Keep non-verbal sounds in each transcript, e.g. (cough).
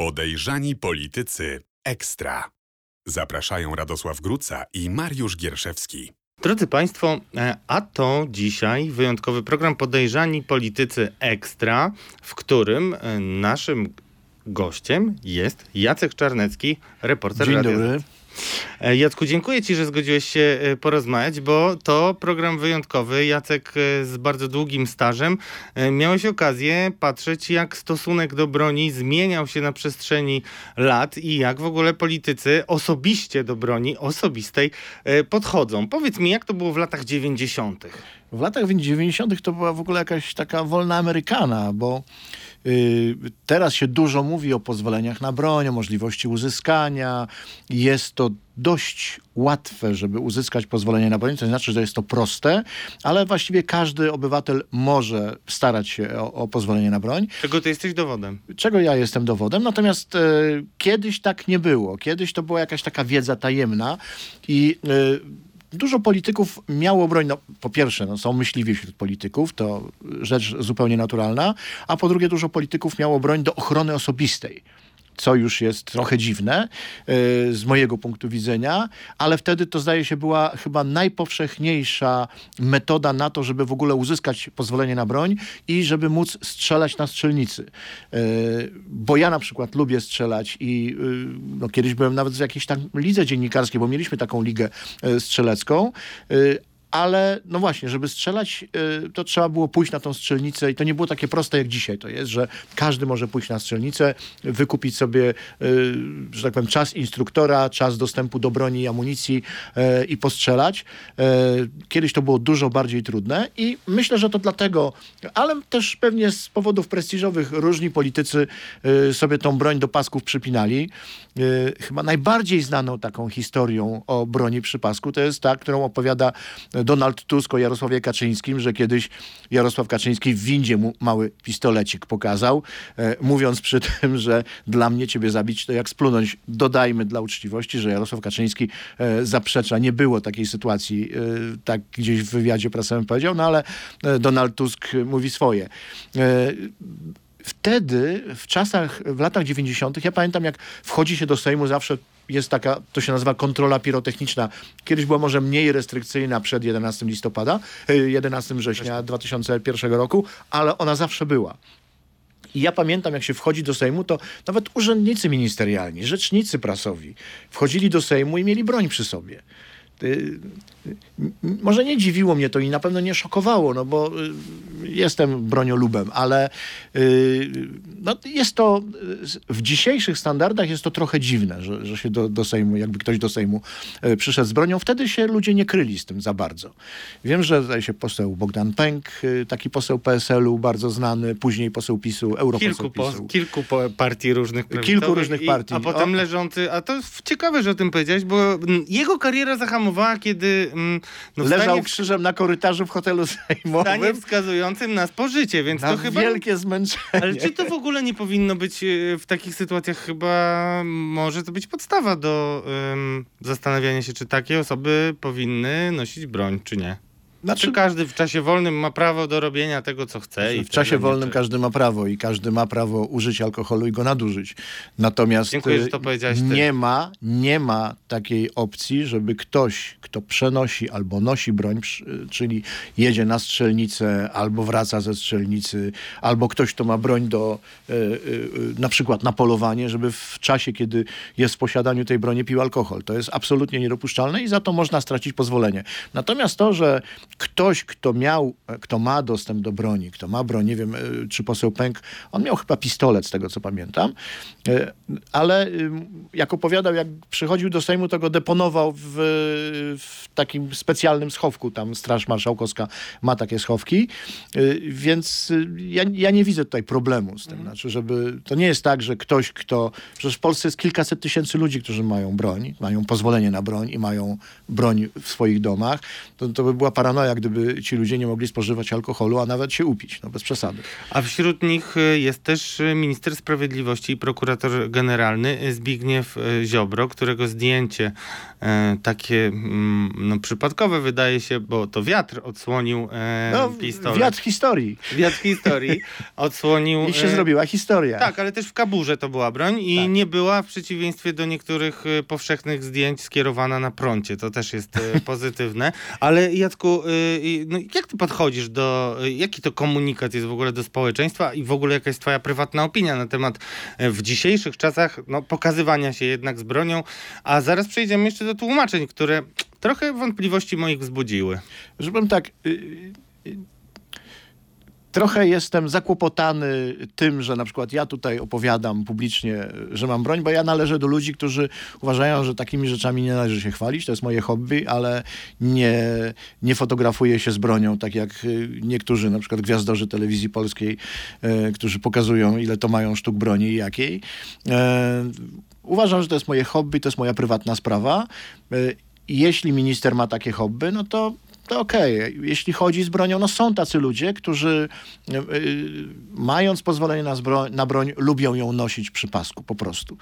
Podejrzani politycy ekstra. Zapraszają Radosław Gruca i Mariusz Gierszewski. Drodzy Państwo, e, a to dzisiaj wyjątkowy program Podejrzani Politycy Ekstra, w którym e, naszym gościem jest Jacek Czarnecki, reporter Dzień Radia dobry. E, Jacku, dziękuję Ci, że zgodziłeś się e, porozmawiać, bo to program wyjątkowy. Jacek e, z bardzo długim stażem. Miałeś okazję patrzeć, jak stosunek do broni zmieniał się na przestrzeni lat i jak w ogóle politycy osobiście do broni osobistej podchodzą. Powiedz mi, jak to było w latach 90. W latach 90. to była w ogóle jakaś taka wolna Amerykana, bo teraz się dużo mówi o pozwoleniach na broń, o możliwości uzyskania. Jest to dość łatwe, żeby uzyskać pozwolenie na broń, to nie znaczy, że jest to proste, ale właściwie każdy obywatel może starać się o, o pozwolenie na broń. Czego Ty jesteś dowodem? czego ja jestem dowodem. Natomiast e, kiedyś tak nie było. Kiedyś to była jakaś taka wiedza tajemna i e, dużo polityków miało broń. No, po pierwsze, no, są myśliwi wśród polityków, to rzecz zupełnie naturalna, a po drugie, dużo polityków miało broń do ochrony osobistej. Co już jest trochę dziwne e, z mojego punktu widzenia, ale wtedy to zdaje się była chyba najpowszechniejsza metoda na to, żeby w ogóle uzyskać pozwolenie na broń i żeby móc strzelać na strzelnicy. E, Bo ja na przykład lubię strzelać i y, no, kiedyś byłem nawet w jakiejś tam lidze dziennikarskiej, bo mieliśmy taką ligę e, strzelecką. Ale no właśnie, żeby strzelać, y, to trzeba było pójść na tą strzelnicę i to nie było takie proste jak dzisiaj to jest, że każdy może pójść na strzelnicę, wykupić sobie, y, że tak powiem, czas instruktora, czas dostępu do broni i amunicji y, i postrzelać. Kiedyś to było dużo bardziej trudne i myślę, że to dlatego, ale też pewnie z powodów prestiżowych różni politycy sobie tą broń do pasków przypinali. Y, Chyba najbardziej znaną taką historią o broni przy pasku to jest ta, którą opowiada Donald Tusk o Jarosławie Kaczyńskim, że kiedyś Jarosław Kaczyński w windzie mu mały pistolecik pokazał, e, mówiąc przy tym, że dla mnie ciebie zabić to jak splunąć. Dodajmy dla uczciwości, że Jarosław Kaczyński e, zaprzecza, nie było takiej sytuacji, e, tak gdzieś w wywiadzie prasowym powiedział, no ale e, Donald Tusk mówi swoje. E, Wtedy, w czasach, w latach 90., ja pamiętam, jak wchodzi się do Sejmu, zawsze jest taka, to się nazywa kontrola pirotechniczna. Kiedyś była może mniej restrykcyjna przed 11 listopada, e, 11 września 2001 roku, ale ona zawsze była. I ja pamiętam, jak się wchodzi do Sejmu, to nawet urzędnicy ministerialni, rzecznicy prasowi wchodzili do Sejmu i mieli broń przy sobie. Może nie dziwiło mnie to i na pewno nie szokowało, no bo y, jestem broniolubem, ale y, no jest to w dzisiejszych standardach jest to trochę dziwne, że, że się do, do Sejmu, jakby ktoś do Sejmu y, przyszedł z bronią. Wtedy się ludzie nie kryli z tym za bardzo. Wiem, że zdaje się poseł Bogdan Pęk, taki poseł PSL-u bardzo znany, później poseł PiSu, europoseł Kilku, po, PiSu. kilku po, partii różnych prawicowych różnych i- partii. A potem O. leżący, a to ciekawe, że o tym powiedziałeś, bo mm, jego kariera zahamowała, kiedy no, w Leżał stanie, krzyżem na korytarzu w hotelu w stanie sejmowym wskazującym na spożycie, więc na to chyba... wielkie zmęczenie. Ale czy to w ogóle nie powinno być e, w takich sytuacjach chyba może to być podstawa do em, zastanawiania się, czy takie osoby powinny nosić broń, czy nie? Znaczy, Czy każdy w czasie wolnym ma prawo do robienia tego, co chce? i w czasie wolnym każdy ma prawo i każdy ma prawo użyć alkoholu i go nadużyć. Natomiast Dziękuję, y, że to powiedziałeś ty. nie ma, nie ma takiej opcji, żeby ktoś, kto przenosi albo nosi broń, czyli jedzie na strzelnicę albo wraca ze strzelnicy, albo ktoś, kto ma broń do y, y, y, na przykład na polowanie, żeby w czasie, kiedy jest w posiadaniu tej broni pił alkohol. To jest absolutnie niedopuszczalne i za to można stracić pozwolenie. Natomiast to, że ktoś, kto miał, kto ma dostęp do broni, kto ma broń, nie wiem, y, czy poseł Pęk, on miał chyba pistolet, z tego co pamiętam, y, ale jak opowiadał, jak przychodził do Sejmu, to go deponował w, w takim specjalnym schowku, tam Straż Marszałkowska ma takie schowki, więc y, ja, ja nie widzę tutaj problemu z tym, znaczy, żeby, to nie jest tak, że ktoś, kto, przecież w Polsce jest kilkaset tysięcy ludzi, którzy mają broń, mają pozwolenie na broń i mają broń w swoich domach, to, to by była paranoja, jak gdyby ci ludzie nie mogli spożywać alkoholu, a nawet się upić, no bez przesady. A wśród nich e, jest też e, minister sprawiedliwości i prokurator generalny e, Zbigniew Ziobro, którego zdjęcie takie mm, no, przypadkowe wydaje się, bo to wiatr odsłonił no, pistolet. Wiatr historii. Wiatr historii odsłonił. (laughs) I się zrobiła historia. Tak, ale też w kaburze to była broń i tak. nie była w przeciwieństwie do niektórych powszechnych zdjęć skierowana na prącie. To też jest (laughs) pozytywne. Ale Jacku, no, jak ty podchodzisz do, jaki to komunikat jest w ogóle do społeczeństwa i w ogóle jaka jest twoja prywatna opinia na temat e, w dzisiejszych czasach no, pokazywania się jednak z bronią, a zaraz przejdziemy jeszcze do tłumaczeń, które trochę wątpliwości moich wzbudziły. Żebym tak... Y, y, trochę jestem zakłopotany tym, że na przykład ja tutaj opowiadam publicznie, że mam broń, bo ja należę do ludzi, którzy uważają, że takimi rzeczami nie należy się chwalić. To jest moje hobby, ale nie, nie fotografuję się z bronią, tak jak y, niektórzy, na przykład gwiazdorzy telewizji polskiej, e, którzy pokazują, ile to mają sztuk broni i jakiej. E, uważam, że to jest moje hobby, to jest moja prywatna sprawa. E, jeśli minister ma takie hobby, no to to okej. Okay. Jeśli chodzi z bronią, no są tacy ludzie, którzy yy, mając pozwolenie na, zbro- na broń, lubią ją nosić przy pasku po prostu.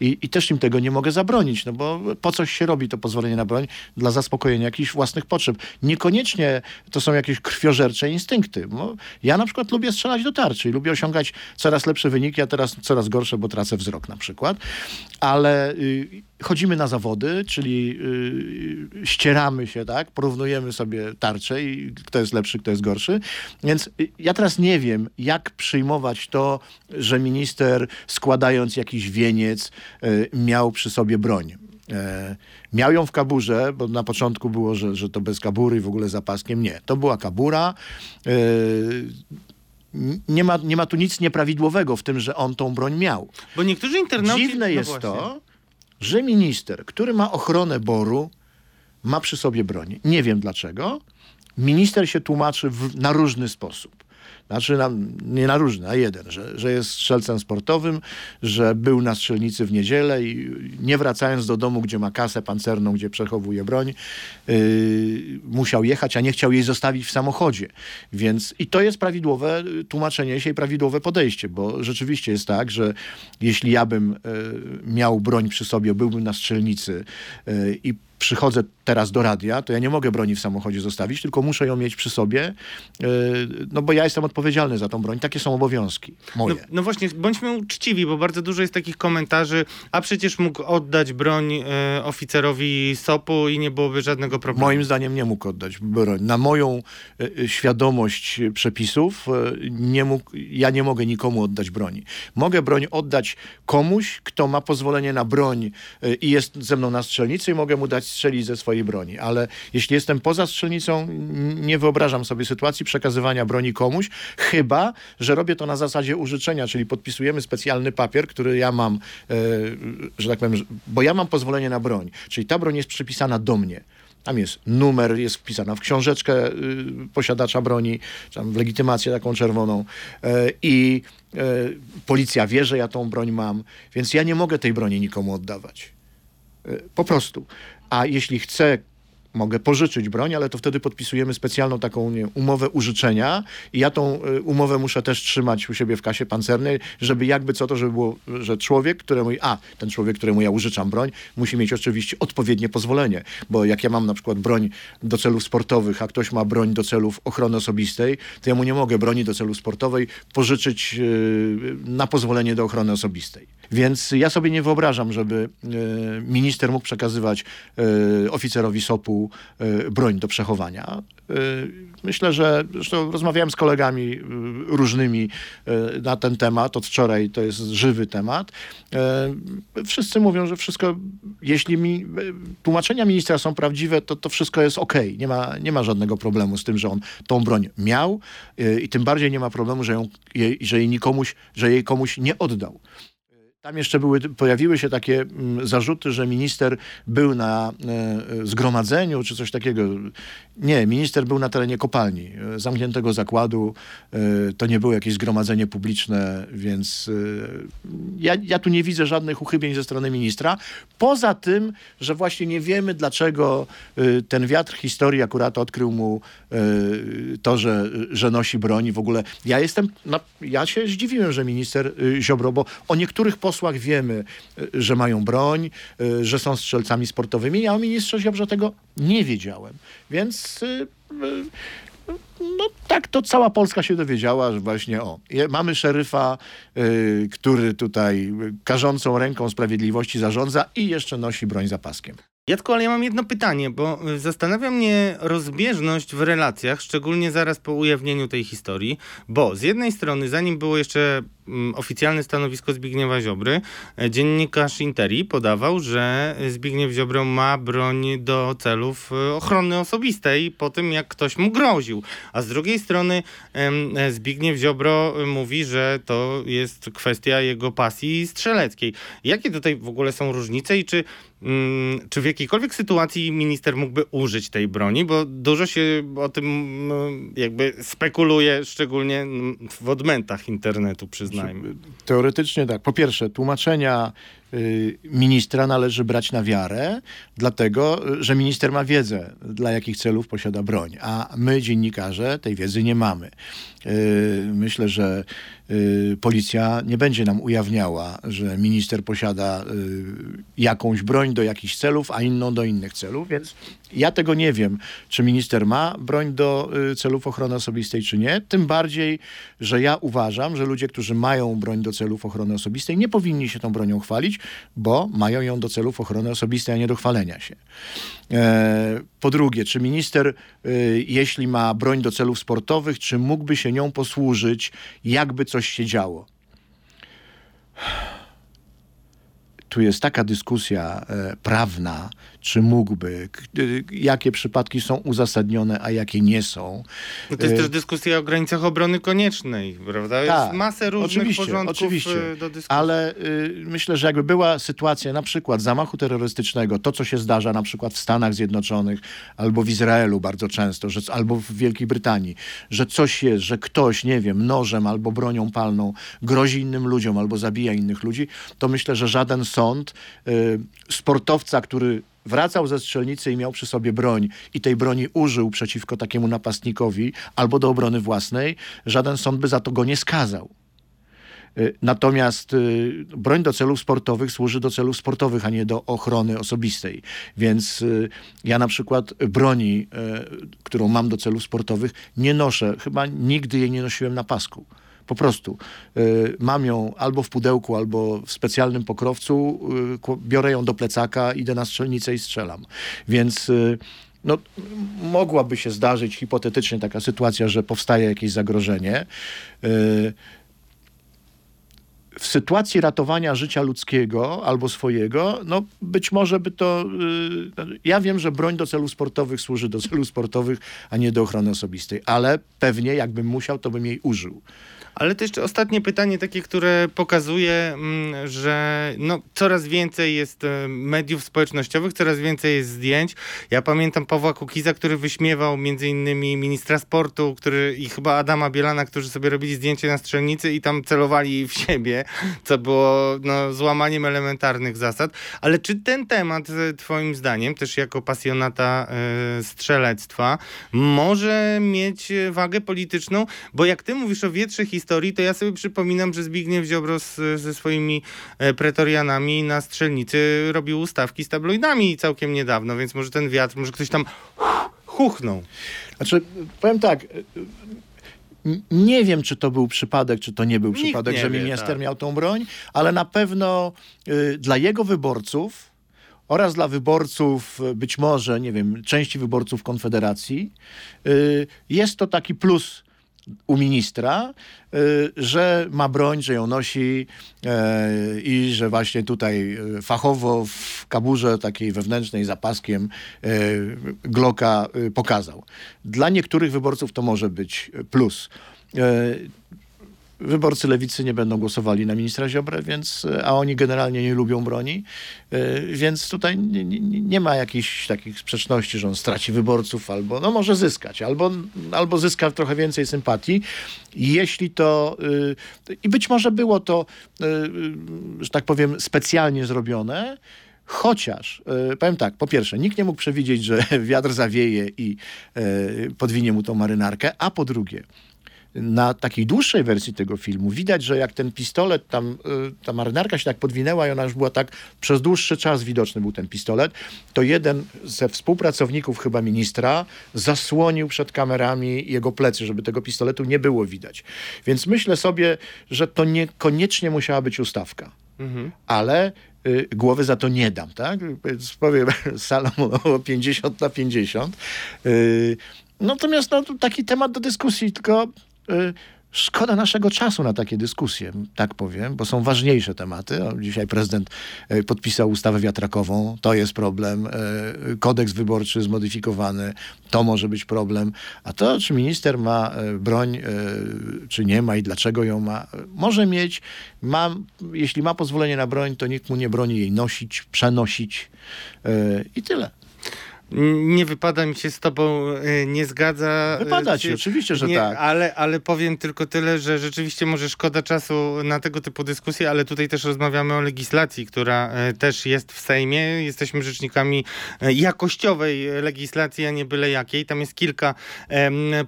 I, I, też im tego nie mogę zabronić, no bo po coś się robi to pozwolenie na broń? Dla zaspokojenia jakichś własnych potrzeb. Niekoniecznie to są jakieś krwiożercze instynkty. Bo ja na przykład lubię strzelać do tarczy i lubię osiągać coraz lepsze wyniki, a teraz coraz gorsze, bo tracę wzrok na przykład. Ale y, chodzimy na zawody, czyli y, ścieramy się, tak? Porównujemy sobie tarcze i kto jest lepszy, kto jest gorszy. Więc y, ja teraz nie wiem, jak przyjmować to, że minister składając jakiś wieniec E, miał przy sobie broń. Miał ją w kaburze, bo na początku było, że, że to bez kabury i w ogóle zapaskiem. Nie, to była kabura. Nie ma, nie ma tu nic nieprawidłowego w tym, że on tą broń miał. Bo niektórzy internauci... Dziwne no jest no to, że minister, który ma ochronę boru, ma przy sobie broń. Nie wiem dlaczego. Minister się tłumaczy w, na różny sposób. Znaczy na, nie na różne, a jeden, że, że jest strzelcem sportowym, że był na strzelnicy w niedzielę i nie wracając do domu, gdzie ma kasę pancerną, gdzie przechowuje broń, yy, musiał jechać, a nie chciał jej zostawić w samochodzie. Więc i to jest prawidłowe tłumaczenie się i prawidłowe podejście, bo rzeczywiście jest tak, że jeśli ja bym yy, miał broń przy sobie, byłbym na strzelnicy yy, i przychodzę teraz do radia, to ja nie mogę broni w samochodzie zostawić, tylko muszę ją mieć przy sobie, yy, no bo ja jestem odpowiedzialny za tą broń. Takie są obowiązki moje. No, no właśnie, bądźmy uczciwi, bo bardzo dużo jest takich komentarzy, a przecież mógł oddać broń yy, oficerowi SOP-u i nie byłoby żadnego problemu. Moim zdaniem nie mógł oddać broń. Na moją yy, świadomość przepisów nie mógł, ja nie mogę nikomu oddać broni. Mogę broń oddać komuś, kto ma pozwolenie na broń i jest ze mną na strzelnicy i mogę mu dać strzelić ze swojej broni. Ale jeśli jestem poza strzelnicą, nie wyobrażam sobie sytuacji przekazywania broni komuś, chyba, że robię to na zasadzie użyczenia, czyli podpisujemy specjalny papier, który ja mam, e, że tak powiem, bo ja mam pozwolenie na broń. Czyli ta broń jest przypisana do mnie. Tam jest numer, jest wpisana w książeczkę y, posiadacza broni, tam w legitymację taką czerwoną e, i e, policja wie, że ja tą broń mam, więc ja nie mogę tej broni nikomu oddawać. Po prostu. A jeśli chce mogę pożyczyć broń, ale to wtedy podpisujemy specjalną taką nie, umowę użyczenia i ja tą y, umowę muszę też trzymać u siebie w kasie pancernej, żeby jakby co to, żeby było, że człowiek, któremu, a ten człowiek, któremu ja użyczam broń, musi mieć oczywiście odpowiednie pozwolenie, bo jak ja mam na przykład broń do celów sportowych, a ktoś ma broń do celów ochrony osobistej, to ja mu nie mogę broni do celów sportowej pożyczyć yy, na pozwolenie do ochrony osobistej. Więc ja sobie nie wyobrażam, żeby yy, minister mógł przekazywać yy, oficerowi SOP-u Y, broń do przechowania. Myślę, że zresztą rozmawiałem z kolegami różnymi na ten temat. Od wczoraj to jest żywy temat. Wszyscy mówią, że wszystko, jeśli mi, tłumaczenia ministra są prawdziwe, to to wszystko jest ok. Nie ma, nie ma żadnego problemu z tym, że on tą broń miał i tym bardziej nie ma problemu, że, ją, jej, że jej nikomuś, że jej komuś nie oddał. Tam jeszcze były, pojawiły się takie mm, zarzuty, że minister był na e, zgromadzeniu czy coś takiego. Nie, minister był na terenie kopalni, e, zamkniętego zakładu. E, to nie było jakieś zgromadzenie publiczne, więc e, ja, ja tu nie widzę żadnych uchybień ze strony ministra. Poza tym, że właśnie nie wiemy, dlaczego e, ten wiatr historii akurat odkrył mu e, to, że, że nosi broń. i W ogóle ja jestem, no, ja się zdziwiłem, że minister e, Ziobro, bo o niektórych posłach wiemy, e, że mają broń, e, że są strzelcami sportowymi. Ja o ministrze Ziobrze tego nie wiedziałem. Więc e, no tak, to cała Polska się dowiedziała, że właśnie o, mamy szeryfa, y, który tutaj y, karzącą ręką sprawiedliwości zarządza i jeszcze nosi broń za paskiem. Ale ja mam jedno pytanie, bo y, zastanawia mnie rozbieżność w relacjach, szczególnie zaraz po ujawnieniu tej historii, bo z jednej strony, zanim było jeszcze oficjalne stanowisko Zbigniewa Ziobry, e, dziennikarz Interi podawał, że Zbigniew Ziobro ma broń do celów e, ochrony osobistej po tym, jak ktoś mu groził. A z drugiej strony e, Zbigniew Ziobro mówi, że to jest kwestia jego pasji strzeleckiej. Jakie tutaj w ogóle są różnice i czy Mm, czy w jakiejkolwiek sytuacji minister mógłby użyć tej broni? Bo dużo się o tym mm, jakby spekuluje, szczególnie mm, w odmętach internetu, przyznajmy. Teoretycznie tak. Po pierwsze, tłumaczenia y, ministra należy brać na wiarę, dlatego, y, że minister ma wiedzę, dla jakich celów posiada broń, a my, dziennikarze, tej wiedzy nie mamy. Y, Myślę, że policja nie będzie nam ujawniała, że minister posiada y, jakąś broń do jakichś celów, a inną do innych celów, więc ja tego nie wiem, czy minister ma broń do y, celów ochrony osobistej, czy nie. Tym bardziej, że ja uważam, że ludzie, którzy mają broń do celów ochrony osobistej, nie powinni się tą bronią chwalić, bo mają ją do celów ochrony osobistej, a nie do chwalenia się. E, po drugie, czy minister, y, jeśli ma broń do celów sportowych, czy mógłby się nią posłużyć, jakby coś się działo? tu jest taka dyskusja e, prawna, czy mógłby, y, jakie przypadki są uzasadnione, a jakie nie są. No to jest Y, też dyskusja o granicach obrony koniecznej, prawda? Jest Tak, masę różnych oczywiście, porządków oczywiście. y, do dyskusji. Ale y, myślę, że jakby była sytuacja na przykład zamachu terrorystycznego, to co się zdarza na przykład w Stanach Zjednoczonych albo w Izraelu bardzo często, że, albo w Wielkiej Brytanii, że coś jest, że ktoś, nie wiem, nożem albo bronią palną grozi innym ludziom albo zabija innych ludzi, to myślę, że żaden sąd y, sportowca, który wracał ze strzelnicy i miał przy sobie broń i tej broni użył przeciwko takiemu napastnikowi albo do obrony własnej, żaden sąd by za to go nie skazał. Y, Natomiast y, broń do celów sportowych służy do celów sportowych, a nie do ochrony osobistej. Więc y, ja na przykład broni, którą mam do celów sportowych, nie noszę. Chyba nigdy jej nie nosiłem na pasku. Po prostu. Y, Mam ją albo w pudełku, albo w specjalnym pokrowcu, y, biorę ją do plecaka, idę na strzelnicę i strzelam. Więc y, no, mogłaby się zdarzyć hipotetycznie taka sytuacja, że powstaje jakieś zagrożenie. Y, w sytuacji ratowania życia ludzkiego albo swojego, no być może by to. y, ja wiem, że broń do celów sportowych służy do celów sportowych, a nie do ochrony osobistej, ale pewnie jakbym musiał, to bym jej użył. Ale to jeszcze ostatnie pytanie, takie, które pokazuje, mm, że no, coraz więcej jest e, mediów społecznościowych, coraz więcej jest zdjęć. Ja pamiętam Pawła Kukiza, który wyśmiewał między innymi ministra sportu, który i chyba Adama Bielana, którzy sobie robili zdjęcie na strzelnicy i tam celowali w siebie, co było no, złamaniem elementarnych zasad. Ale czy ten temat, e, twoim zdaniem, też jako pasjonata e, strzelectwa, może mieć wagę polityczną? Bo jak ty mówisz o wietrze historii, to ja sobie przypominam, że Zbigniew Ziobro z, ze swoimi e, pretorianami na strzelnicy robił ustawki z tabloidami całkiem niedawno, więc może ten wiatr, może ktoś tam chuchnął. Znaczy, powiem tak. y, Nie wiem, czy to był przypadek, czy to nie był Nikt przypadek, nie że wie, minister tak. miał tą broń, ale na pewno y, dla jego wyborców oraz dla wyborców, być może, nie wiem, części wyborców Konfederacji, y, jest to taki plus u ministra, y, że ma broń, że ją nosi y, i że właśnie tutaj y, fachowo w kaburze takiej wewnętrznej za paskiem y, Glocka pokazał. Dla niektórych wyborców to może być plus. Wyborcy lewicy nie będą głosowali na ministra Ziobrę, więc, a oni generalnie nie lubią broni, y, więc tutaj nie, nie, nie ma jakichś takich sprzeczności, że on straci wyborców albo, no może zyskać, albo, albo zyska trochę więcej sympatii. Jeśli to, y, i być może było to, że tak powiem, specjalnie zrobione, Chociaż, powiem tak, po pierwsze, nikt nie mógł przewidzieć, że (laughs) wiatr zawieje i podwinie mu tą marynarkę, a po drugie, na takiej dłuższej wersji tego filmu widać, że jak ten pistolet, tam y, ta marynarka się tak podwinęła i ona już była tak przez dłuższy czas widoczny był ten pistolet, to jeden ze współpracowników chyba ministra zasłonił przed kamerami jego plecy, żeby tego pistoletu nie było widać. Więc myślę sobie, że to niekoniecznie musiała być ustawka. Mhm. Ale y, głowy za to nie dam, tak? Powiem (laughs) Salomon 50 na 50. Y, natomiast no, taki temat do dyskusji, tylko szkoda naszego czasu na takie dyskusje, tak powiem, bo są ważniejsze tematy. Dzisiaj prezydent y, podpisał ustawę wiatrakową, to jest problem. Y, kodeks wyborczy zmodyfikowany, to może być problem. A to, czy minister ma broń, czy nie ma i dlaczego ją ma, może mieć. Ma, jeśli ma pozwolenie na broń, to nikt mu nie broni jej nosić, przenosić i tyle. Nie wypada mi się z tobą e, nie zgadza. Wypada ci, oczywiście, że nie, tak. Ale, ale powiem tylko tyle, że rzeczywiście może szkoda czasu na tego typu dyskusje, ale tutaj też rozmawiamy o legislacji, która e, też jest w Sejmie. Jesteśmy rzecznikami e, jakościowej legislacji, a nie byle jakiej. Tam jest kilka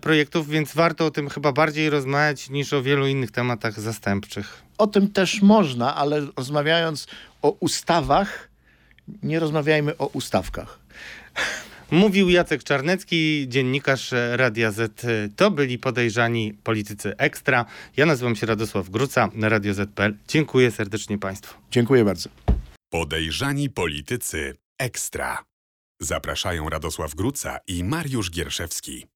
projektów, więc warto o tym chyba bardziej rozmawiać niż o wielu innych tematach zastępczych. O tym też można, ale rozmawiając o ustawach, nie rozmawiajmy o ustawkach. Mówił Jacek Czarnecki, dziennikarz Radia Z. To byli podejrzani politycy ekstra. Ja nazywam się Radosław Gruca, Radio Z.pl. Dziękuję serdecznie Państwu. Dziękuję bardzo. Podejrzani politycy ekstra. Zapraszają Radosław Gruca i Mariusz Gierszewski.